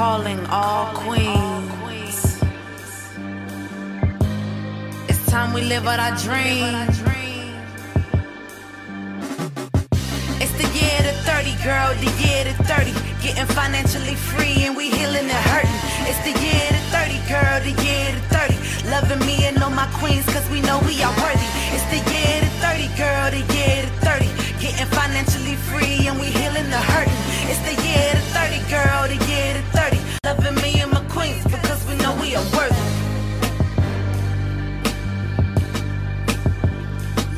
calling all queens. It's time we live out our dream. It's the year to 30, girl, the year to 30. Getting financially free and we healing and hurting. It's the year to 30, girl, the year to 30. Loving me and all my queens, cause we know we are worthy. It's the year to 30, girl, the year to 30. Getting financially free and we healing the hurting. It's the year to 30, girl, the year to 30. Loving me and my queens, because we know we are worthy.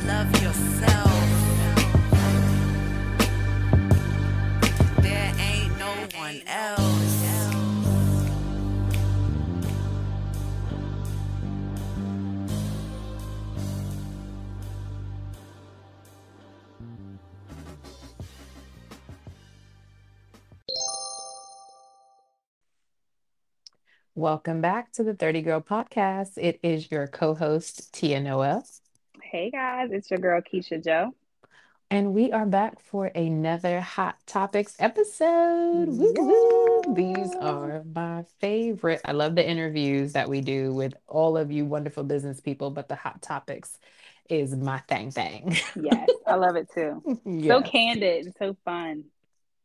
Love yourself. There ain't no one else. Welcome back to the 30 Girl Podcast. It is your co host, Tia Noel, Hey guys, it's your girl Kisha Jo. and we are back for another Hot Topics episode. Woo woo. These are my favorite. I love the interviews that we do with all of you wonderful business people, but the Hot Topics is my thing thing. Yes, I love it too. So candid and so fun.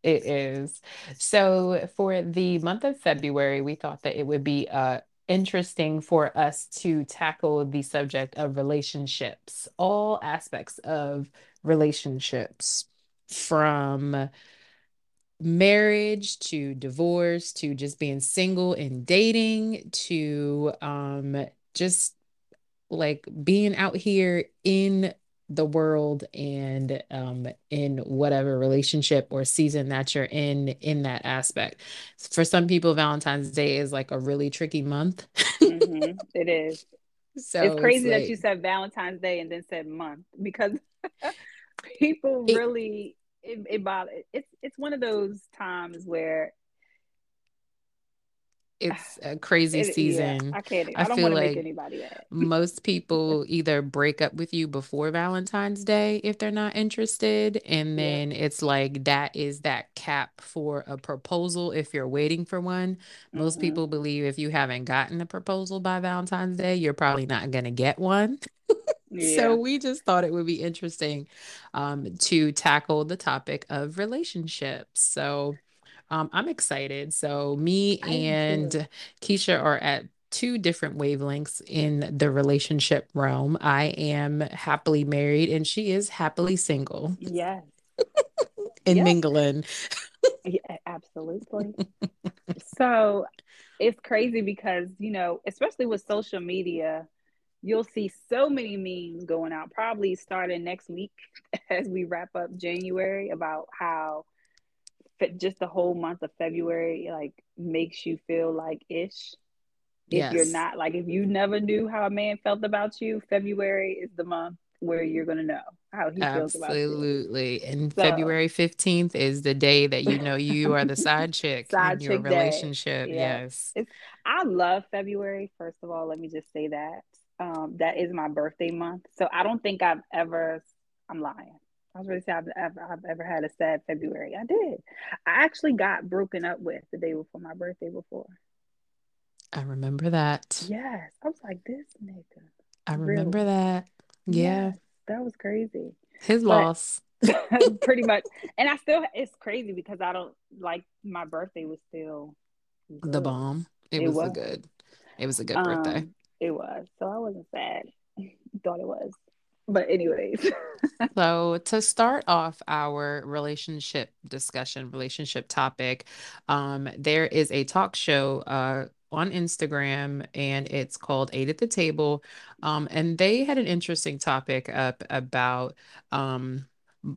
It is. So for the month of February, we thought that it would be uh interesting for us to tackle the subject of relationships, all aspects of relationships, from marriage to divorce to just being single and dating to um just like being out here in the world and um in whatever relationship or season that you're in in that aspect. For some people, Valentine's Day is like a really tricky month. hmm It is. So It's it's crazy that you said Valentine's Day and then said month because people it, really it, it bother. It's it's one of those times where it's a crazy it yeah, season. I can't. I I don't feel want to make like most people either break up with you before Valentine's Day if they're not interested, and Yeah. then it's like that is that cap for a proposal if you're waiting for one. Most hmm people believe if you haven't gotten a proposal by Valentine's Day, you're probably not going to get one. So we just thought it would be interesting um, to tackle the topic of relationships. So um, I'm excited. So me I and Kisha are at two different wavelengths in the relationship realm. I am happily married and she is happily single Yes. and Yep. mingling. Yeah, absolutely. So it's crazy because, you know, especially with social media, you'll see so many memes going out, probably starting next week as we wrap up January, about how just the whole month of February like makes you feel like ish. If you're not like if you never knew how a man felt about you, February is the month where you're gonna know how he feels about you. Absolutely. And So February 15th is the day that you know you are the side chick side in your relationship. Yeah. Yes. It's I love February. First of all, let me just say that. Um, that is my birthday month. So I don't think I've ever I'm lying. I was ready to say I've ever I've ever had a sad February. I did. I actually got broken up with the day before my birthday before. I remember that. Yes. I was like, this nigga. I remember Really? that. Yeah. Yes. That was crazy. His But loss. pretty much and I still it's crazy because I don't like my birthday was still The bomb. It It was a good. It was a good birthday. Um, it was. So I wasn't sad. Thought it was. But anyways. So, to start off our relationship discussion, relationship topic, um, there is a talk show uh, on Instagram and it's called Eight at the Table. Um, and they had an interesting topic up about um,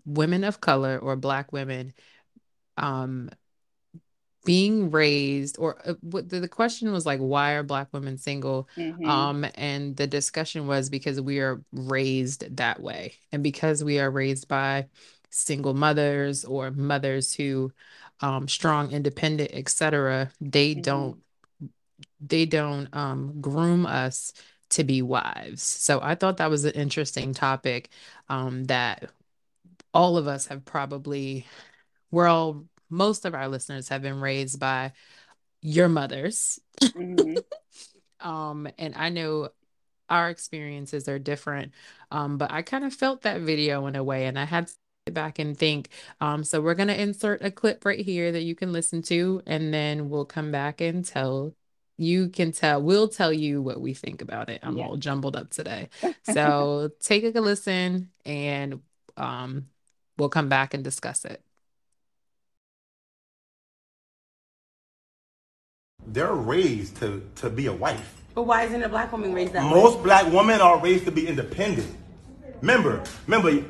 women of color or Black women um, being raised or uh, the, the question was like why are black women single Mhm. um and the discussion was because we are raised that way and because we are raised by single mothers or mothers who um strong independent etc they Mhm. don't they don't um groom us to be wives so i thought that was an interesting topic um that all of us have probably we're all most of our listeners have been raised by your mothers. Mm-hmm. um, and I know our experiences are different. Um, but I kind of felt that video in a way, and I had to sit back and think. Um, so we're gonna insert a clip right here that you can listen to, and then we'll come back and tell you can tell we'll tell you what we think about it i'm yeah. all jumbled up today so take a listen and um, we'll come back and discuss it they're raised to to be a wife but why isn't a black woman raised that most way? black women are raised to be independent remember remember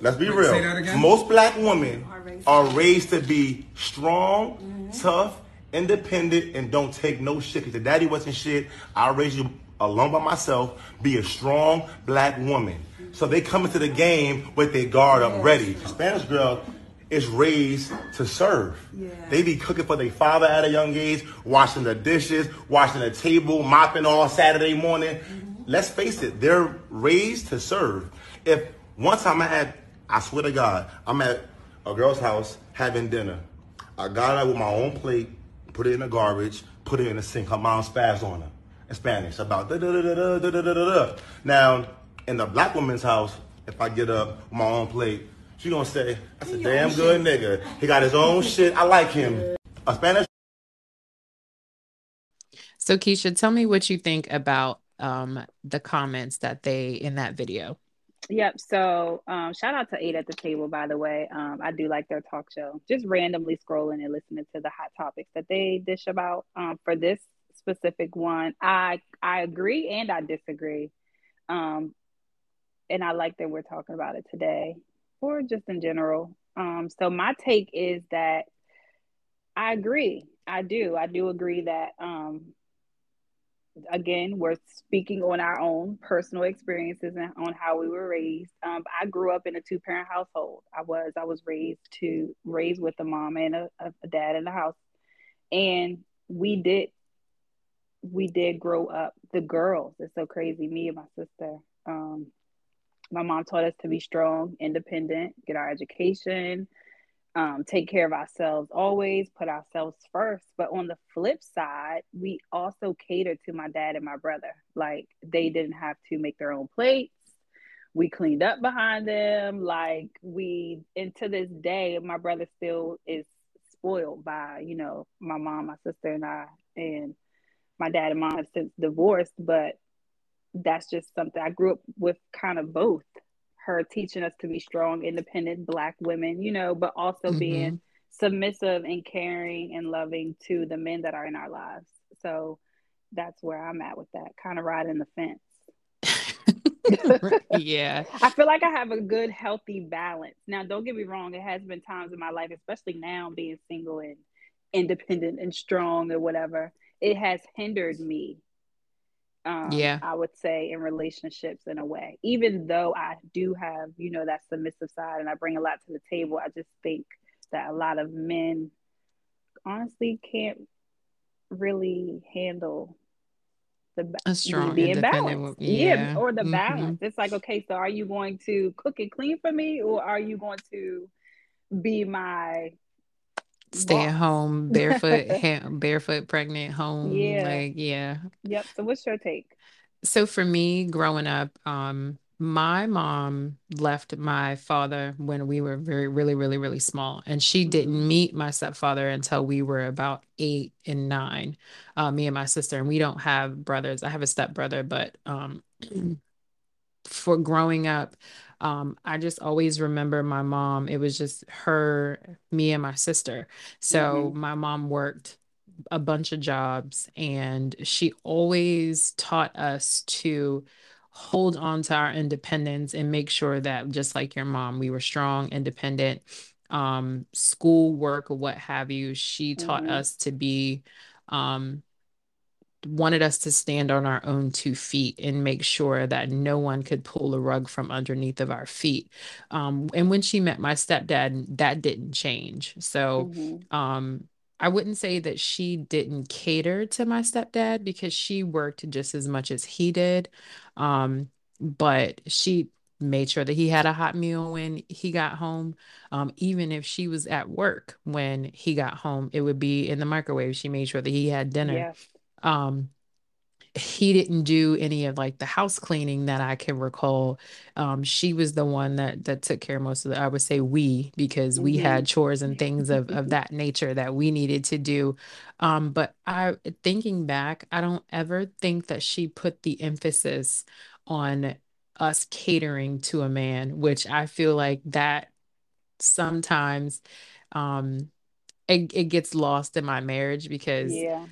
let's be Wait, real most black women are raised, are raised to be strong mm-hmm. tough independent and don't take no shit. Because your daddy wasn't shit. I raised you alone by myself. Be a strong black woman. So they come into the game with their guard up ready. Spanish girl is raised to serve. Yeah. They be cooking for their father at a young age, washing the dishes, washing the table, mopping all Saturday morning. Mm-hmm. Let's face it, they're raised to serve. If one time I had, I swear to God, I'm at a girl's house having dinner. I got out with my own plate, put it in the garbage, put it in the sink. Her mom spazzed on her in Spanish about da da da da da da da da. Now, in the black woman's house, if I get up with my own plate, she gonna say, "That's a damn good nigga. He got his own shit. I like him." A Spanish. So Kisha, tell me what you think about um, the comments that they in that video. Yep. So um, shout out to Eight at the Table, by the way. Um, I do like their talk show. Just randomly scrolling and listening to the hot topics that they dish about. Um, for this specific one, I I agree and I disagree. Um, and I like that we're talking about it today, or just in general. Um, so my take is that I agree. I do. I do agree that um, again, we're speaking on our own personal experiences and on how we were raised. Um, I grew up in a two parent household. I was I was raised to raised with a mom and a, a dad in the house, and we did we did grow up. The girls, it's so crazy. Me and my sister. Um, my mom taught us to be strong, independent, get our education, um, take care of ourselves always, put ourselves first. But on the flip side, we also cater to my dad and my brother. Like they didn't have to make their own plates. We cleaned up behind them. Like we, and to this day, my brother still is spoiled by, you know, my mom, my sister, and I. And my dad and mom have since divorced, but that's just something I grew up with kind of both her teaching us to be strong, independent black women, you know, but also mm-hmm. being submissive and caring and loving to the men that are in our lives. So that's where I'm at with that, kind of riding the fence. yeah. I feel like I have a good, healthy balance. Now, don't get me wrong, it has been times in my life, especially now being single and independent and strong or whatever, it has hindered me um, yeah i would say in relationships in a way even though i do have you know that submissive side and i bring a lot to the table i just think that a lot of men honestly can't really handle the a strong being balanced yeah. yeah. or the mm-hmm. balance it's like okay so are you going to cook and clean for me or are you going to be my stay at home barefoot ha- barefoot pregnant home yeah. like yeah. Yep so what's your take? So for me growing up um my mom left my father when we were very really really really small and she didn't mm-hmm. meet my stepfather until we were about eight and nine uh, me and my sister and we don't have brothers. I have a stepbrother but um for growing up um, I just always remember my mom. It was just her, me, and my sister. So mm-hmm. my mom worked a bunch of jobs, and she always taught us to hold on to our independence and make sure that just like your mom, we were strong, independent, um, school work, what have you. She taught mm-hmm. us to be um wanted us to stand on our own two feet and make sure that no one could pull the rug from underneath of our feet. Um, and when she met my stepdad, that didn't change. So mm-hmm. um, I wouldn't say that she didn't cater to my stepdad because she worked just as much as he did. Um, but she made sure that he had a hot meal when he got home. Um, even if she was at work when he got home, it would be in the microwave. She made sure that he had dinner. Yeah. Um, he didn't do any of like the house cleaning that I can recall. Um, she was the one that that took care of most of the, I would say we, because we Mhm. had chores and things of of that nature that we needed to do. Um, but I thinking back, I don't ever think that she put the emphasis on us catering to a man, which I feel like that sometimes um it, it gets lost in my marriage because Yeah.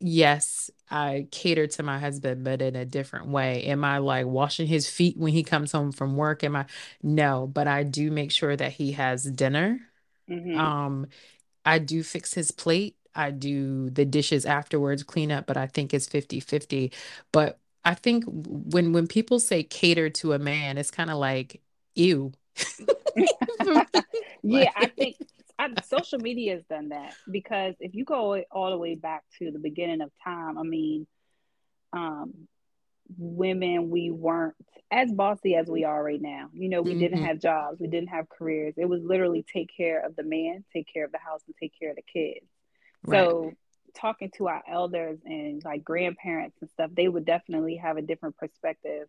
Yes, I cater to my husband, but in a different way. Am I like washing his feet when he comes home from work? Am I? No, but I do make sure that he has dinner. Mhm. Um, I do fix his plate. I do the dishes afterwards, clean up, but I think it's 50-50. But I think when when people say cater to a man, it's kind of like, ew. yeah, I think I, social media has done that because if you go all the way back to the beginning of time, I mean, um, women we weren't as bossy as we are right now. You know, we didn't Mhm. have jobs, we didn't have careers. It was literally take care of the man, take care of the house, and take care of the kids. Right. So talking to our elders and like grandparents and stuff, they would definitely have a different perspective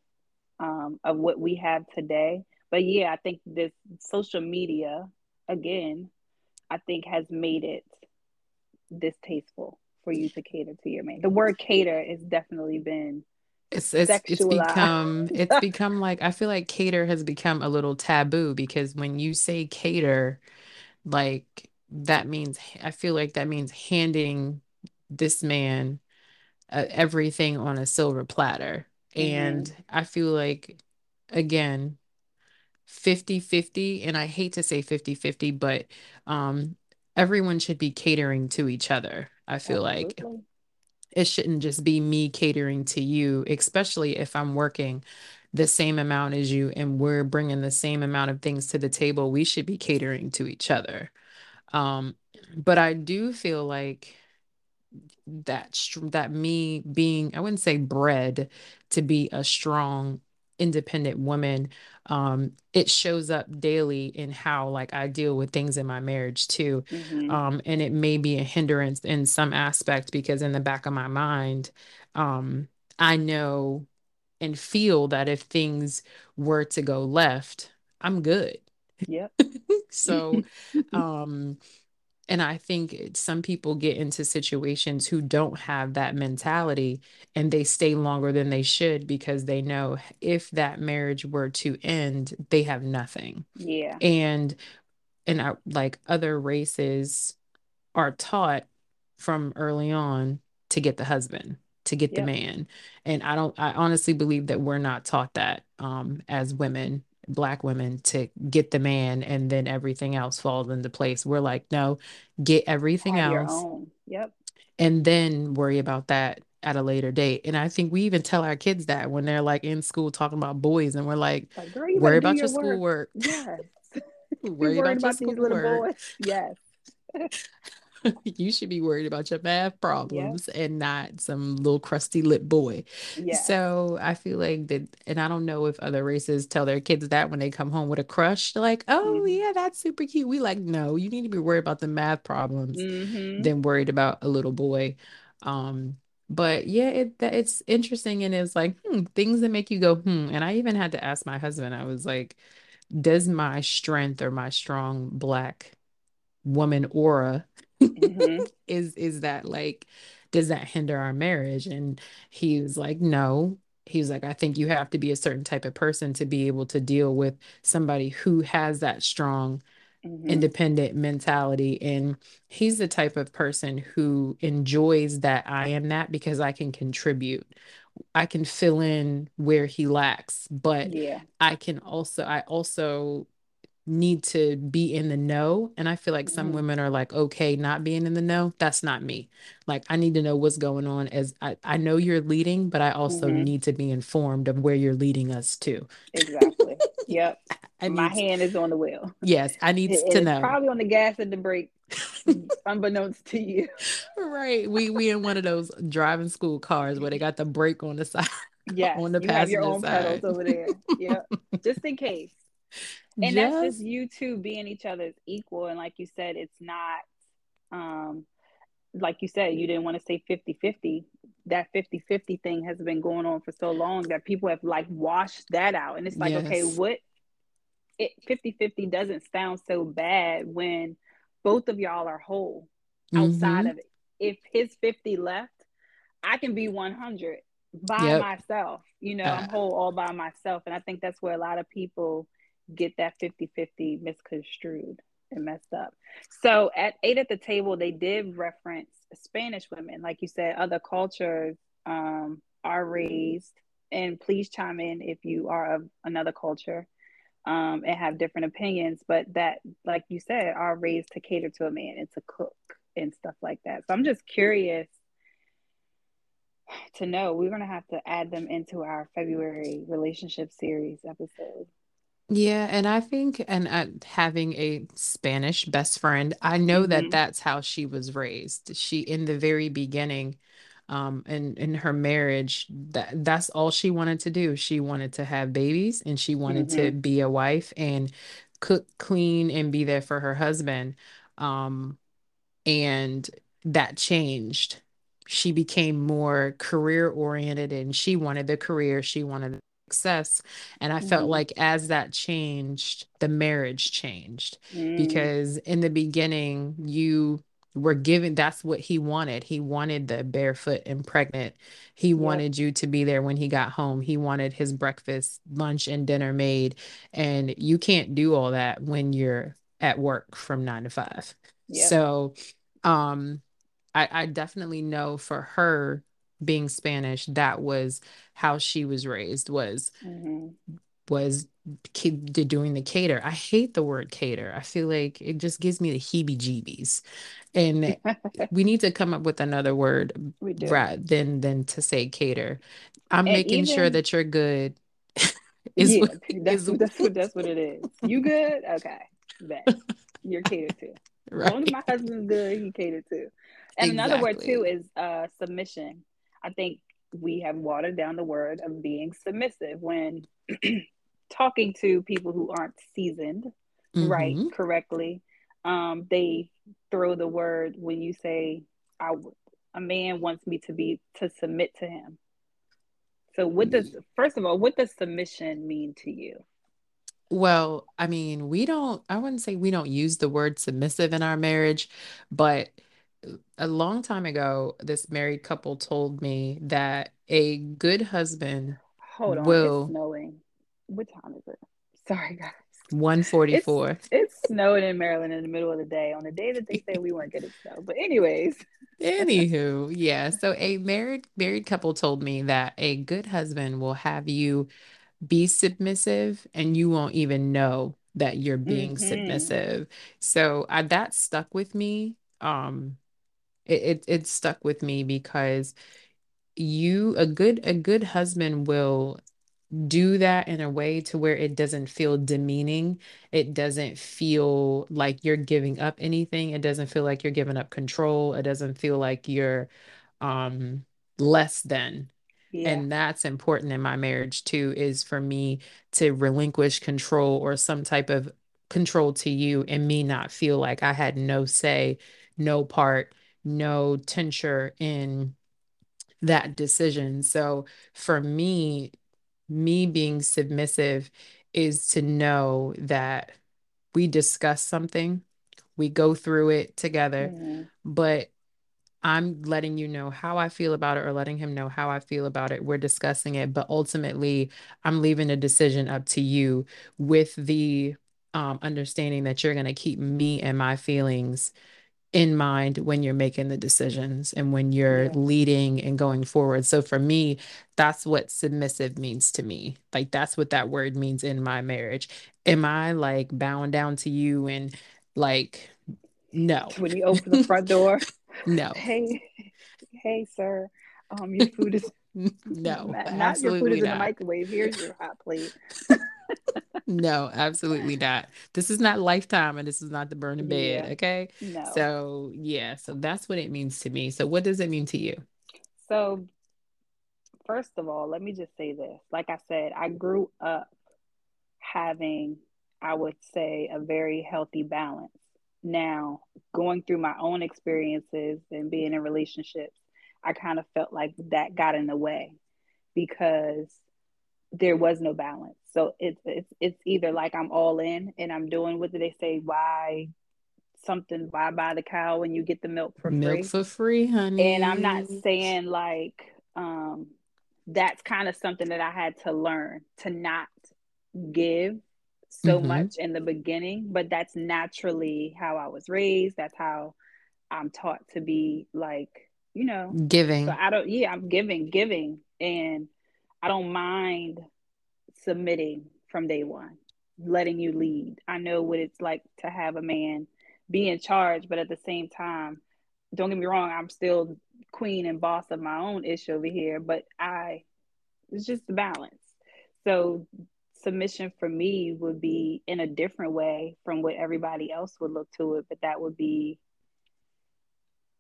um, of what we have today. But yeah, I think this social media again, I think has made it distasteful for you to cater to your man. The word cater has definitely been It's it's it's sexualized. become it's become like I feel like cater has become a little taboo because when you say cater, like that means I feel like that means handing this man uh, everything on a silver platter. Mhm. And I feel like again 50-50 and I hate to say 50-50 but um everyone should be catering to each other. I feel like it shouldn't just be me catering to you, especially if I'm working the same amount as you and we're bringing the same amount of things to the table. We should be catering to each other. Um, but I do feel like that that me being, I wouldn't say bred to be a strong, independent woman. Um, it shows up daily in how like I deal with things in my marriage too. Mhm. Um, and it may be a hindrance in some aspect because in the back of my mind, um, I know and feel that if things were to go left, I'm good. Yep. So, um, and I think some people get into situations who don't have that mentality and they stay longer than they should because they know if that marriage were to end, they have nothing. Yeah. and and I, like other races are taught from early on to get the husband to get the man. And i don't i honestly believe that we're not taught that um as women black women to get the man and then everything else falls into place we're like no get everything else. Yep. and then worry about that at a later date and i think we even tell our kids that when they're like in school talking about boys and we're like Like, you worry about your your work. schoolwork Yes. Worry worried about your these little schoolwork boys. Yes. you should be worried about your math problems and not some little crusty lip boy. Yes. So I feel like that, and I don't know if other races tell their kids that when they come home with a crush, they're like, oh, Mhm. yeah, that's super cute. We like, no, you need to be worried about the math problems hmm than worried about a little boy. Um, but yeah, it that it's interesting and it's like, hmm, things that make you go, hmm. And I even had to ask my husband, I was like, does my strength or my strong black woman aura hmm is is that like does that hinder our marriage? And he was like no. He was like i think you have to be a certain type of person to be able to deal with somebody who has that strong hmm independent mentality. And he's the type of person who enjoys that i am that because i can contribute. I can fill in where he lacks but Yeah. I can also I also need to be in the know and I feel like some Mhm. women are like okay not being in the know that's not me like I need to know what's going on as I I know you're leading but I also Mhm. need to be informed of where you're leading us to Exactly. Yep. I My hand is on the wheel. yes I need It- to know probably on the gas and the brake, unbeknownst to you. right we we in one of those driving school cars where they got the brake on the side Yes, on the you have your passenger own side. pedals over there. yeah, just in case. And that's Just just you two being each other's equal. And like you said, it's not um like you said, you didn't want to say 50-50. That 50-50 thing has been going on for so long that people have like washed that out. And it's like, okay, what it 50-50 doesn't sound so bad when both of y'all are whole outside hmm of it. If his 50 left, I can be 100 by Yep. myself. You know, Uh, I'm whole all by myself. And I think that's where a lot of people get that 50 50 misconstrued and messed up. So at Eight at the Table, they did reference Spanish women. Like you said, other cultures um, are raised. And please chime in if you are of another culture um, and have different opinions, but that, like you said, are raised to cater to a man and to cook and stuff like that. So I'm just curious to know. We're to have to add them into our February relationship series episode. Yeah, and I think, and uh, having a Spanish best friend, I know that hmm that's how she was raised. She, in the very beginning, um, in in her marriage, that that's all she wanted to do. She wanted to have babies, and she wanted hmm to be a wife and cook, clean, and be there for her husband. Um, and that changed. She became more career oriented and she wanted the career, she wanted success. And I felt hmm like as that changed, the marriage changed Mm, because in the beginning, you were given that's what he wanted. He wanted the barefoot and pregnant. He yep. wanted you to be there when he got home. He wanted his breakfast, lunch, and dinner made. And you can't do all that when you're at work from nine to five. Yep. So, um, I, I definitely know for her being Spanish, that was how she was raised was hmm was doing the cater. I hate the word cater. I feel like it just gives me the heebie-jeebies. And we need to come up with another word we do. rather than than to say cater. I'm And making sure that you're good is yeah, what that's is what that's what that's what it is. You good? Okay. Bet. You're catered to. As long as my husband's good, he catered to. And another word too is uh submission. I think we have watered down the word of being submissive when talking to people who aren't seasoned right hmm correctly. Um, they throw the word when you say I a man wants me to be to submit to him. So what does first of all, what does submission mean to you? Well, I mean, we don't, I wouldn't say we don't use the word submissive in our marriage, but a long time ago, this married couple told me that a good husband Hold on, it's will snowing. What time is it? Sorry, guys. 144. it's snowing in Maryland in the middle of the day on the day that they said we weren't getting snow. But anyways, Anywho, yeah. So a married married couple told me that a good husband will have you be submissive and you won't even know that you're being hmm submissive. So I, that stuck with me. Um, it, it it stuck with me because you a good a good husband will do that in a way to where it doesn't feel demeaning. It doesn't feel like you're giving up anything. It doesn't feel like you're giving up control. It doesn't feel like you're um less than. yeah, And that's important in my marriage too, is for me to relinquish control or some type of control to you and me not feel like I had no say, no part, no tincture in that decision. So for me, me being submissive is to know that we discuss something, we go through it together, hmm but I'm letting you know how I feel about it or letting him know how I feel about it. We're discussing it, but ultimately, I'm leaving the decision up to you with the um, understanding that you're going to keep me and my feelings in mind when you're making the decisions and when you're yeah. leading and going forward. So for me, that's what submissive means to me. Like that's what that word means in my marriage. Am I like bowing down to you and like no. When you open the front door, No. hey, hey, sir, um, your food is No, not, not your food is absolutely in the microwave. Here's your hot plate. No, absolutely not. This is not Lifetime and this is not the burning bed, Yeah, okay? no. So, yeah, so that's what it means to me. So, what does it mean to you? So first of all, let me just say this. Like I said, I grew up having, I would say, a very healthy balance. Now, going through my own experiences and being in relationships, I kind of felt like that got in the way because there was no balance. So it's it's it's either like I'm all in and I'm doing what they say? Why something? Why buy the cow when you get the milk for milk free? for free, honey. And I'm not saying like um that's kind of something that I had to learn to not give so mm-hmm. much in the beginning, but that's naturally how I was raised. That's how I'm taught to be like, you know, giving. So I don't, yeah, I'm giving, giving. And I don't mind submitting from day one, letting you lead. I know what it's like to have a man be in charge, but at the same time, don't get me wrong, I'm still queen and boss of my own ish over here, but I it's just the balance. So submission for me would be in a different way from what everybody else would look to it, but that would be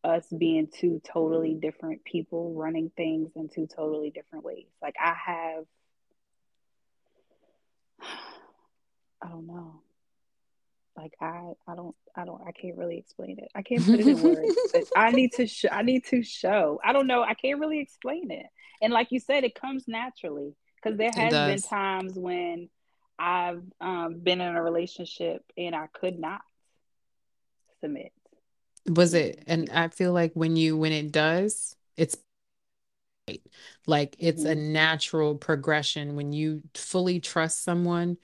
us being two totally different people running things in two totally different ways. Like I have I don't know. Like I I don't I don't I can't really explain it. I can't put it in words. I need to sh- I need to show. I don't know. I can't really explain it. And like you said, it comes naturally because there has been times when I've um, been in a relationship and I could not submit. Was it? And I feel like when you when it does, it's like it's mm-hmm. a natural progression when you fully trust someone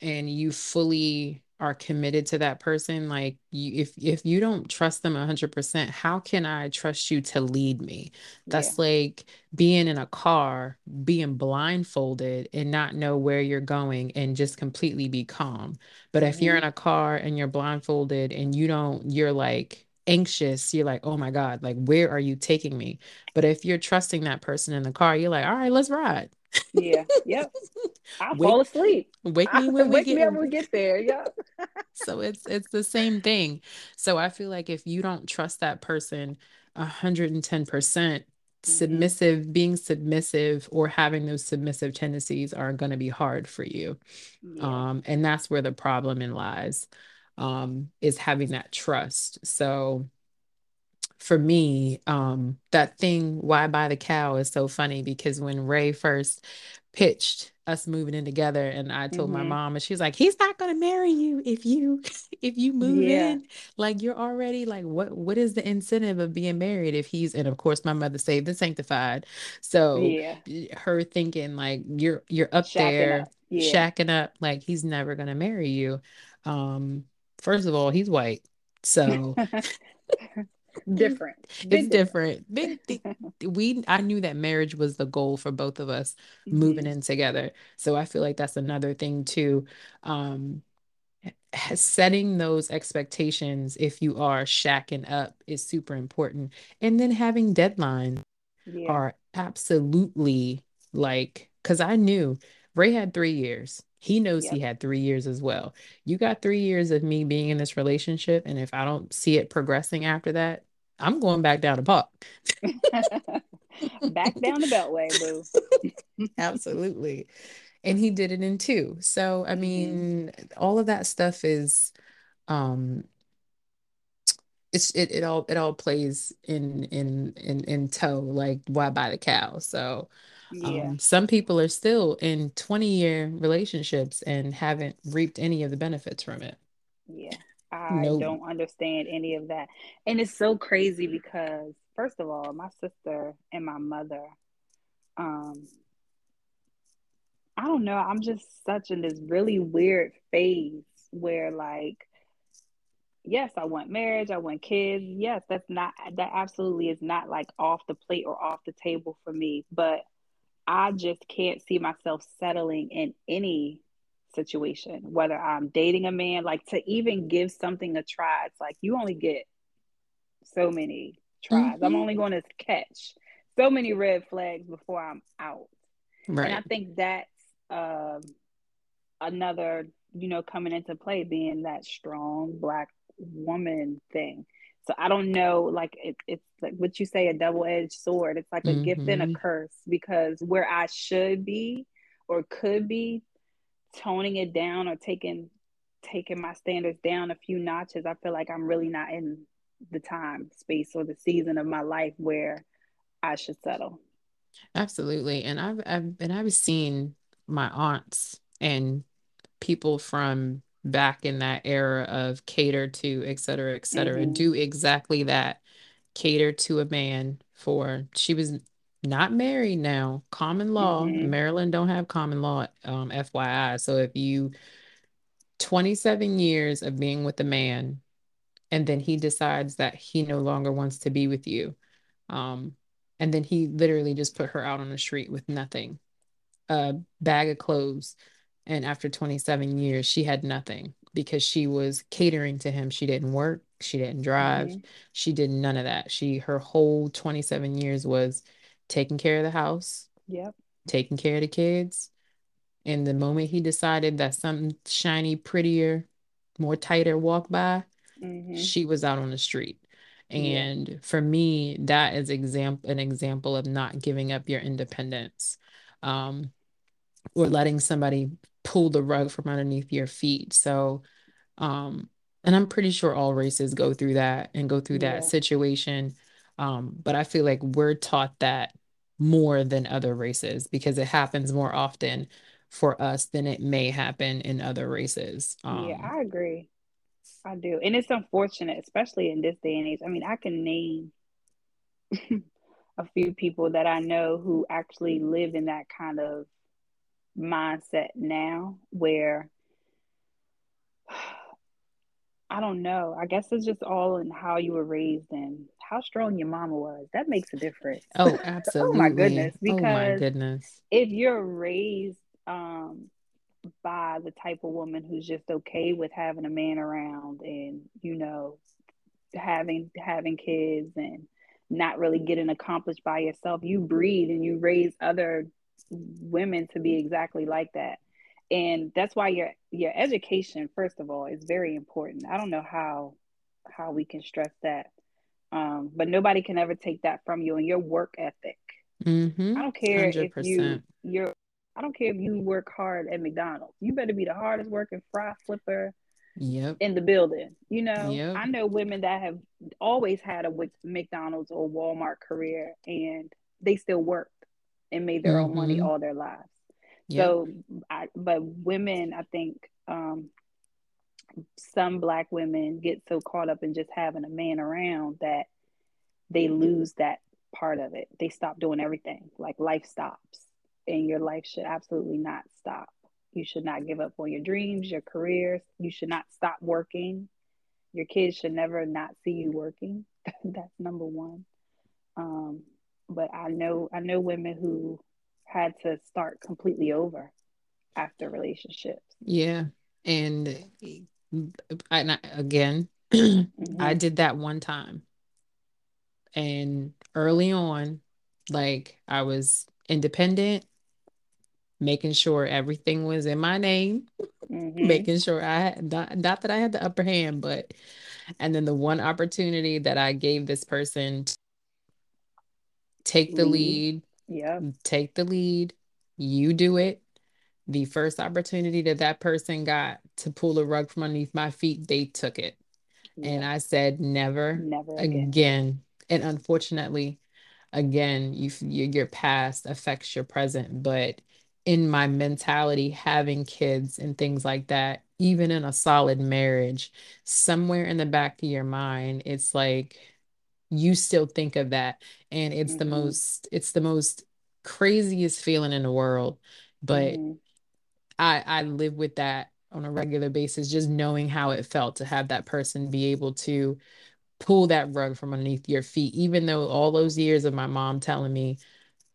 and you fully are committed to that person like you if if you don't trust them 100% how can i trust you to lead me that's yeah. like being in a car being blindfolded and not know where you're going and just completely be calm but mm-hmm. if you're mm-hmm. in a car and you're blindfolded and you don't you're like anxious you're like oh my god like where are you taking me but if you're trusting that person in the car you're like all right let's ride yeah. Yep. I'll fall asleep. Wake me when we get, me when we get there. Yep. so it's it's the same thing. So I feel like if you don't trust that person 110 percent mm-hmm. submissive being submissive or having those submissive tendencies are going to be hard for you yeah. um and that's where the problem in lies um is having that trust so for me, um, that thing, why buy the cow, is so funny because when Ray first pitched us moving in together and I told mm-hmm. my mom and she was like, he's not gonna marry you if you if you move yeah. in. Like you're already like what what is the incentive of being married if he's and of course my mother saved and sanctified. So yeah. her thinking like you're you're up shacking there up. Yeah. shacking up, like he's never gonna marry you. Um, first of all, he's white. So different. It's different. Big we I knew that marriage was the goal for both of us mm-hmm. moving in together. So I feel like that's another thing too. Um setting those expectations if you are shacking up is super important. And then having deadlines yeah. are absolutely like because I knew Ray had three years. He knows yep. he had three years as well. You got three years of me being in this relationship. And if I don't see it progressing after that, I'm going back down the park. back down the beltway, boo. Absolutely. And he did it in two. So I mean, mm-hmm. all of that stuff is um it's it, it all it all plays in in in in tow like why buy the cow so yeah. Um, some people are still in 20 year relationships and haven't reaped any of the benefits from it. Yeah. I nope. don't understand any of that. And it's so crazy because first of all, my sister and my mother, um, I don't know, I'm just such in this really weird phase where like yes, I want marriage, I want kids. Yes, that's not that absolutely is not like off the plate or off the table for me, but I just can't see myself settling in any situation, whether I'm dating a man, like to even give something a try. It's like you only get so many tries. Mm-hmm. I'm only going to catch so many red flags before I'm out. Right. And I think that's um, another, you know, coming into play being that strong black woman thing. So I don't know, like it, it's like what you say, a double edged sword. It's like a mm-hmm. gift and a mm-hmm. curse because where I should be or could be toning it down or taking taking my standards down a few notches, I feel like I'm really not in the time, space, or the season of my life where I should settle. Absolutely. And I've, I've and I've seen my aunts and people from back in that era of cater to, et cetera, et cetera, mm-hmm. do exactly that. Cater to a man for she was not married now. Common law. Mm-hmm. Maryland don't have common law, um, FYI. So if you 27 years of being with a man and then he decides that he no longer wants to be with you. Um, and then he literally just put her out on the street with nothing a bag of clothes and after 27 years she had nothing because she was catering to him she didn't work she didn't drive mm-hmm. she did none of that she her whole 27 years was taking care of the house yep. taking care of the kids. And the moment he decided that something shiny prettier more tighter walked by mm-hmm. she was out on the street. And yeah. for me that is example an example of not giving up your independence um, or letting somebody pull the rug from underneath your feet. So um, and i'm pretty sure all races go through that and go through that situation um, but i feel like we're taught that more than other races because it happens more often for us than it may happen in other races um, yeah i agree I do. And it's unfortunate, especially in this day and age. I mean, I can name a few people that I know who actually live in that kind of mindset now where I don't know. I guess it's just all in how you were raised and how strong your mama was. That makes a difference. Oh, absolutely. oh my goodness. Because oh my goodness. if you're raised um by the type of woman who's just okay with having a man around and you know having having kids and not really getting accomplished by yourself you breed and you raise other women to be exactly like that and that's why your your education first of all is very important i don't know how how we can stress that um, but nobody can ever take that from you and your work ethic mm-hmm. i don't care 100%. if you you're I don't care if you work hard at McDonald's. You better be the hardest working fry flipper yep. in the building. You know, yep. I know women that have always had a McDonald's or Walmart career and they still worked and made their mm-hmm. own money mm-hmm. all their lives. Yep. So, I, but women, I think um, some Black women get so caught up in just having a man around that they lose that part of it. They stop doing everything, like life stops and your life should absolutely not stop. You should not give up on your dreams, your careers. You should not stop working. Your kids should never not see you working. That's number one. Um, but I know I know women who had to start completely over after relationships. Yeah, and I, again, mm-hmm. I did that one time, and early on, like I was independent making sure everything was in my name, mm-hmm. making sure I had not, not that I had the upper hand, but and then the one opportunity that I gave this person take the lead. Yeah. Take the lead. You do it. The first opportunity that that person got to pull a rug from underneath my feet, they took it. Yeah. And I said, never, never again. again. And unfortunately, again, you, your past affects your present, but in my mentality having kids and things like that even in a solid marriage somewhere in the back of your mind it's like you still think of that and it's mm-hmm. the most it's the most craziest feeling in the world but mm-hmm. I i live with that on a regular basis just knowing how it felt to have that person be able to pull that rug from underneath your feet even though all those years of my mom telling me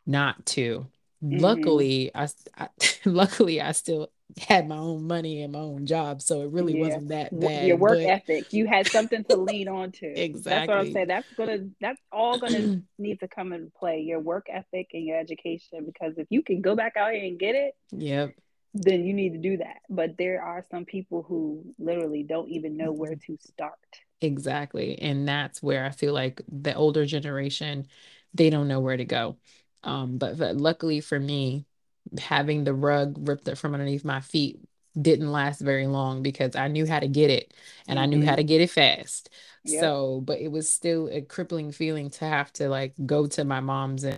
not to Mm-hmm. Luckily, I, I luckily I still had my own money and my own job, so it really yeah. wasn't that bad. Your work but... ethic, you had something to lean on to. exactly. That's what I'm saying. That's gonna that's all gonna need to come into play. Your work ethic and your education, because if you can go back out here and get it, yep, then you need to do that. But there are some people who literally don't even know where to start. Exactly. And that's where I feel like the older generation, they don't know where to go. Um, but, but luckily for me, having the rug ripped from underneath my feet didn't last very long because I knew how to get it and mm-hmm. I knew how to mm-hmm. get it fast. Yep. So, but it was still a crippling feeling to have to like go to my mom's and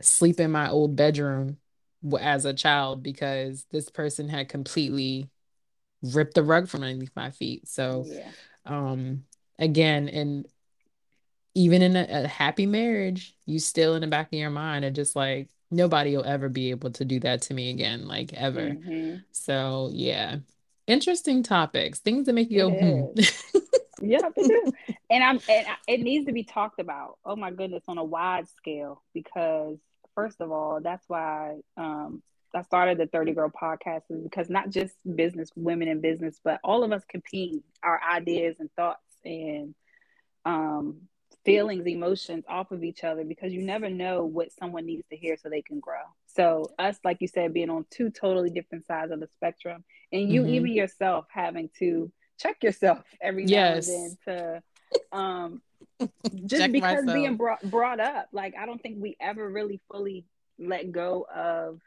sleep in my old bedroom as a child because this person had completely ripped the rug from underneath my feet. So, yeah. um, again, and even in a, a, happy marriage, you still in the back of your mind are just like, nobody will ever be able to do that to me again, like ever. Mm-hmm. So, yeah, interesting topics, things that make you it go, hmm. yeah, and I'm and it needs to be talked about. Oh my goodness, on a wide scale because first of all, that's why um, I started the 30 Girl podcast is because not just business women in business, but all of us compete our ideas and thoughts and um, feelings, emotions off of each other because you never know what someone needs to hear so they can grow. So us, like you said, being on two totally different sides of the spectrum, and you mm-hmm. even yourself having to check yourself every yes. now and then to um just check because myself. being brought brought up like i don't think we ever really fully let go of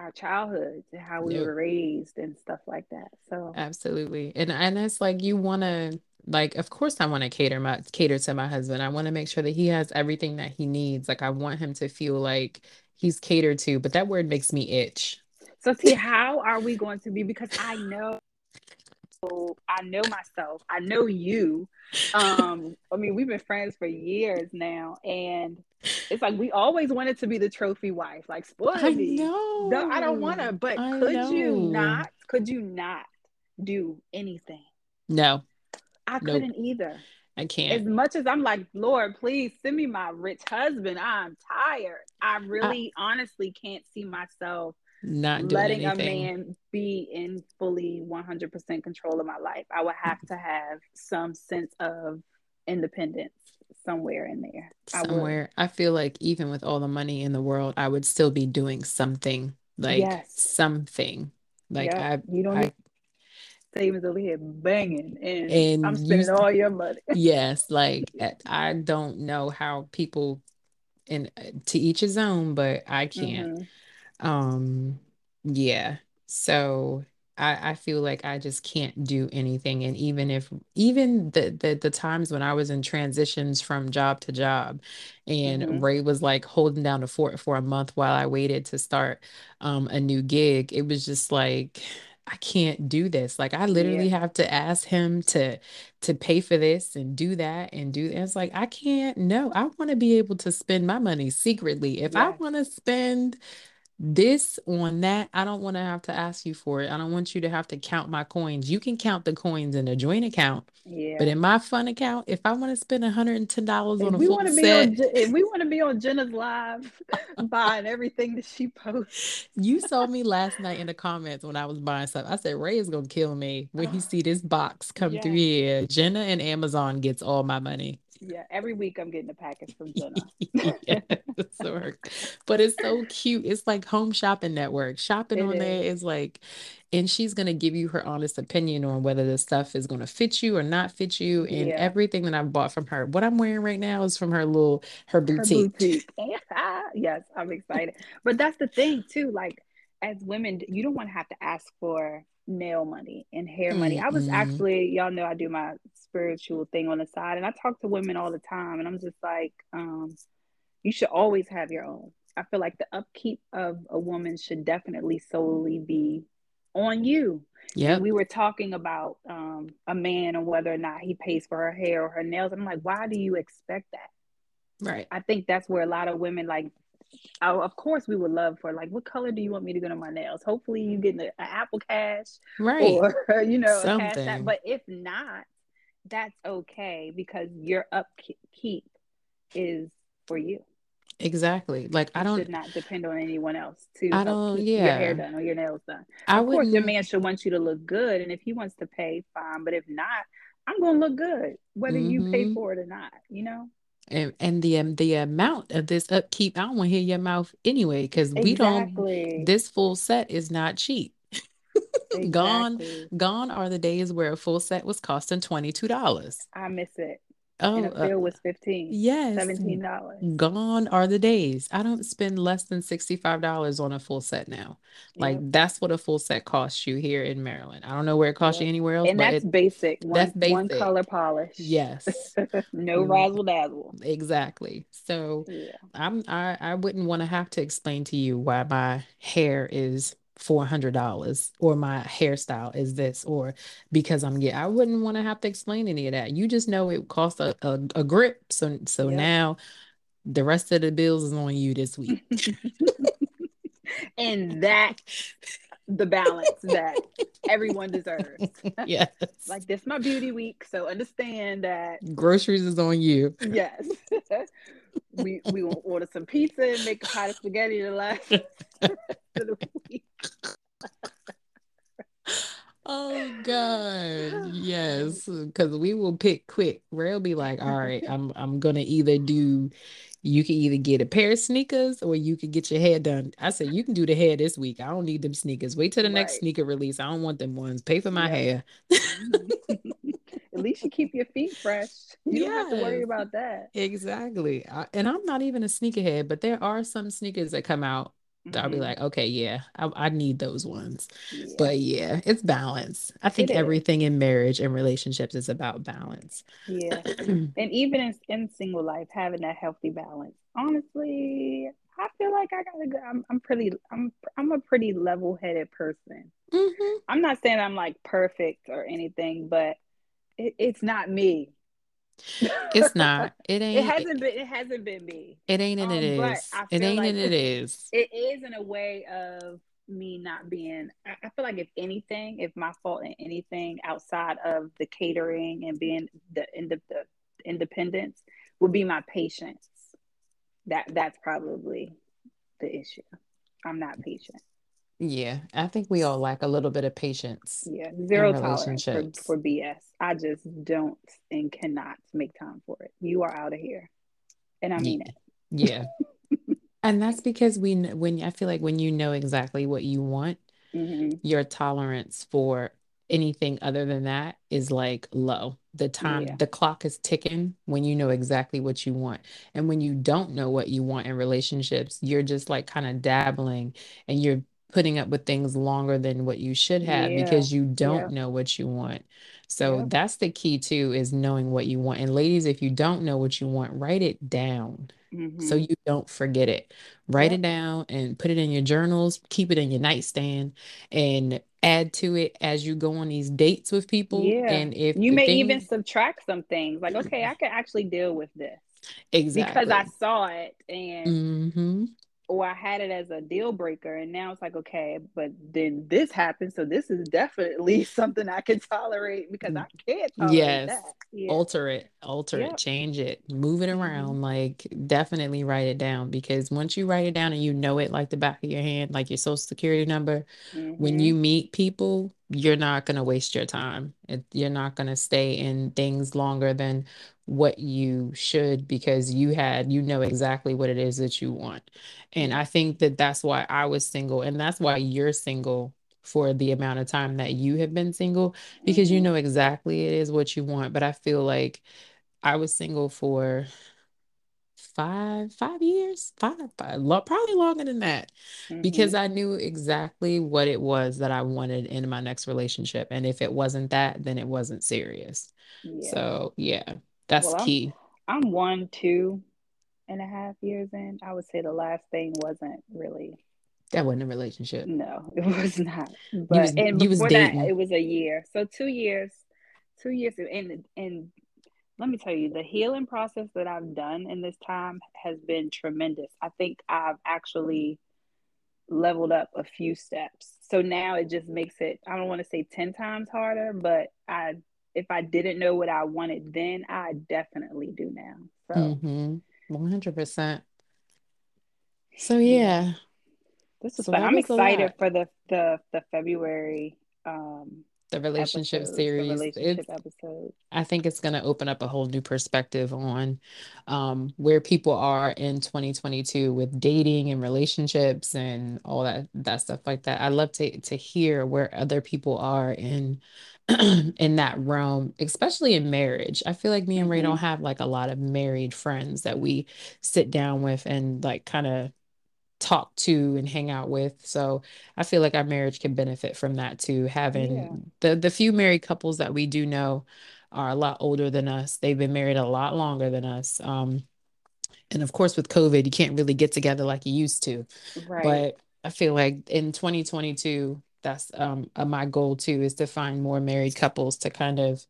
our childhoods and how we were raised and stuff like that so. Absolutely. And and it's like you want to like of course i want to cater my cater to my husband. I want to make sure that he has everything that he needs. Like i want him to feel like he's catered to but that word makes me itch. So see how are we going to be? Because i know I know myself. I know you. Um, I mean, we've been friends for years now, and it's like we always wanted to be the trophy wife, like spoil I me. No, I don't want to. But I could know. you not? Could you not do anything? No, I nope. couldn't either. I can't. As much as I'm like, Lord, please send me my rich husband. I'm tired. I really, I, honestly, can't see myself not letting anything. a man be in fully 100% control of my life. I would have to have some sense of independence somewhere in there. Somewhere. I, I, feel like even with all the money in the world, I would still be doing something like yes. something. Like yep. I, you don't I, savings over here banging and, and I'm spending you, all your money. yes, like I don't know how people and to each his own, but I can't. Mm-hmm. Um, yeah. So I, I feel like I just can't do anything. And even if even the, the the times when I was in transitions from job to job and hmm Ray was like holding down the fort for a month while I waited to start um a new gig, it was just like I can't do this. Like I Yeah. literally have to ask him to to pay for this and do that and do and it's like I can't no, I want to be able to spend my money secretly. If I want to spend this on that, I don't want to have to ask you for it. I don't want you to have to count my coins. You can count the coins in a joint account. Yeah. But in my fun account, if I want to spend $110 on a we full set, on, if we want to be on Jenna's live buying everything that she posts. you saw me last night in the comments when I was buying stuff. I said Ray is gonna kill me when he oh. see this box come yes. through here. Jenna and Amazon gets all my money. Yeah, every week I'm getting a package from Jenna. yeah, but it's so cute. It's like home shopping network. Shopping it on is. there is like, and she's gonna give you her honest opinion on whether the stuff is gonna fit you or not fit you. And yeah. everything that I've bought from her, what I'm wearing right now is from her little her boutique. Her boutique. yes, I'm excited. But that's the thing too. Like as women, you don't want to have to ask for nail money and hair money. Mm-hmm. I was actually, y'all know I do my spiritual thing on the side and I talk to women all the time and I'm just like, um, you should always have your own. I feel like the upkeep of a woman should definitely solely be on you. Yeah. We were talking about um, a man and whether or not he pays for her hair or her nails. I'm like, why do you expect that? Right. I think that's where a lot of women like Oh, of course we would love for like what color do you want me to get on my nails? Hopefully you get an apple cash right. or you know Something. but if not that's okay because your upkeep is for you. Exactly. Like i don't should not depend on anyone else to i don't yeah your hair done or your nails done. I of course your man should want you to look good and if he wants to pay fine. But if not i'm gonna look good whether mm-hmm. you pay mm-hmm. for it or not you know and and the um, the amount of this upkeep, I don't want to hear your mouth anyway because we don't. This full set is not cheap. Gone, gone are the days where a full set was costing $22. I miss it. Oh, And a uh, was 15 yes. $17. Gone are the days. I don't spend less than $65 on a full set now. Like Yep. that's what a full set costs you here in Maryland. I don't know where it costs you anywhere else, And but that's it basic. One that's one color polish. Yes. no Mm, razzle dazzle. exactly. So Yeah. I'm I I wouldn't want to have to explain to you why my hair is $400 or my hairstyle is this or because I'm yeah I wouldn't want to have to explain any of that. You just know it costs a, a, a grip. So so Yep. now the rest of the bills is on you this week. and that's the balance that everyone deserves. Yes. like this my beauty week, so understand that Groceries is on you. yes. we we will order some pizza and make a pot of spaghetti to last for the week. Oh God, yes, because we will pick quick. Ray'll be like, "All right, I'm I'm gonna either do, you can either get a pair of sneakers or you can get your hair done." I said, "You can do the hair this week. I don't need them sneakers. Wait till the next Right. sneaker release. I don't want them ones. Pay for my Yep. hair." Mhm. At least you keep your feet fresh. You don't have to worry about that. Exactly. I, and I'm not even a sneakerhead, but there are some sneakers that come out that I'll be Mhm. like, "Okay, yeah, I, I need those ones." Yeah, But yeah, it's balance. I think everything in marriage and relationships is about balance. Yeah. And even in, in single life, having that healthy balance. Honestly, I feel like I gotta go. I'm, I'm pretty. I'm. I'm a pretty level-headed person. Mhm. I'm not saying I'm like perfect or anything, but it, it's not me. It's not. It It ain't. It, hasn't been. It hasn't been me. it ain't and it Um, but is. It ain't like and it is. it is in a way of me not being. I, feel like if anything, if my fault in anything outside of the catering and being the, ind- the independence would be my patience. That that's probably the issue. I'm not patient. Yeah, I think we all lack a little bit of patience Yeah, zero tolerance for, for BS. I just don't and cannot make time for it. You are out of here, and I mean it. Yeah. And that's because we when I feel like when you know exactly what you want, hmm your tolerance for anything other than that is like low. The time, Yeah, the clock is ticking when you know exactly what you want. And when you don't know what you want in relationships, you're just like kind of dabbling and you're putting up with things longer than what you should have yeah, because you don't know what you want. So yeah. that's the key too, is knowing what you want. And ladies, if you don't know what you want, write it down so hmm you don't forget it. Write it down and put it in your journals, keep it in your nightstand, and add to it as you go on these dates with people. Yeah. And if You may even subtract some things. Like, okay, I can actually deal with this Exactly. because I saw it and hmm or I had it as a deal breaker, and now it's like, okay, but then this happened, so this is definitely something I can tolerate because I can't tolerate Yes. that. Yeah. Alter it, alter it, change it, move it hmm around. Like, definitely write it down because once you write it down and you know it like the back of your hand, like your social security number, when hmm you meet people, you're not going to waste your time. It, you're not going to stay in things longer than what you should because you had, you know exactly what it is that you want. And I think that that's why I was single, and that's why you're single for the amount of time that you have been single because you hmm know exactly it is what you want. But I feel like I was single for five five years five, five lo- probably longer than that because hmm I knew exactly what it was that I wanted in my next relationship and if it wasn't that then it wasn't serious Yeah. so yeah that's Well, I'm key I'm one, two and a half years in. I would say the last thing wasn't really. that wasn't a relationship No, it was not. you But was and you was before that, it was a year. So two years, two years, and and let me tell you, the healing process that I've done in this time has been tremendous. I think I've actually leveled up a few steps. So now it just makes it, I don't want to say 10 times harder, but I if I didn't know what I wanted then, I definitely do now. So mm-hmm 100% so yeah. This is so fun. I'm excited for the the the February um the relationship episodes, series. the relationship. I think it's going to open up a whole new perspective on um, where people are in 2022 with dating and relationships and all that that stuff like that. I love to to hear where other people are in in that realm, especially in marriage. I feel like me and Ray don't hmm have like a lot of married friends that we sit down with and like kind of talk to and hang out with. So I feel like our marriage can benefit from that too. Yeah, Having the the few married couples that we do know are a lot older than us. They've been married a lot longer than us. Um, and of course, with COVID, you can't really get together like you used to. right. But I feel like in 2022, that's um my goal too, is to find more married couples to kind of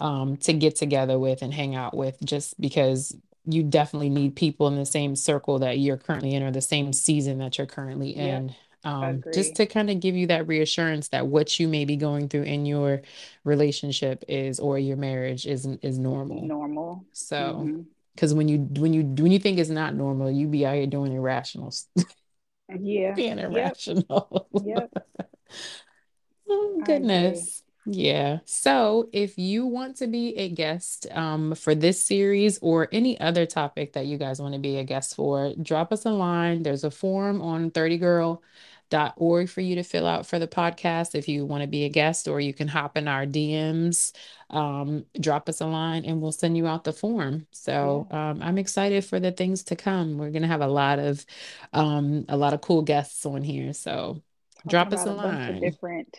um to get together with and hang out with just because you definitely need people in the same circle that you're currently in or the same season that you're currently in. Um just to kind of give you that reassurance that what you may be going through in your relationship is or your marriage is is normal. Normal. so hmm because when you when you when you think it's not normal you be out here doing irrational Yeah. being irrational Yep. Oh, goodness. Yeah. So if you want to be a guest um, for this series or any other topic that you guys want to be a guest for, drop us a line. There's a form on 30girl.org for you to fill out for the podcast if you want to be a guest, or you can hop in our DMs, um, drop us a line, and we'll send you out the form. So um, I'm excited for the things to come. We're gonna have a lot of um, a lot of cool guests on here. So Talking drop us a a line. different,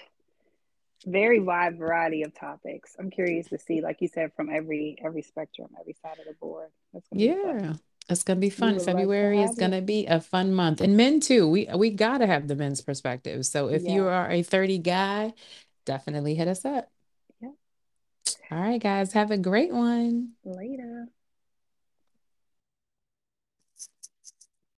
very wide variety of topics. I'm curious to see, like you said, from every every spectrum, every side of the board. That's gonna be fun. Yeah, it's gonna be fun. February is gonna be a fun month. And men too. We we gotta have the men's perspective. So if you are a 30 guy, definitely hit us up. Yep. All right, guys, have a great one. Later.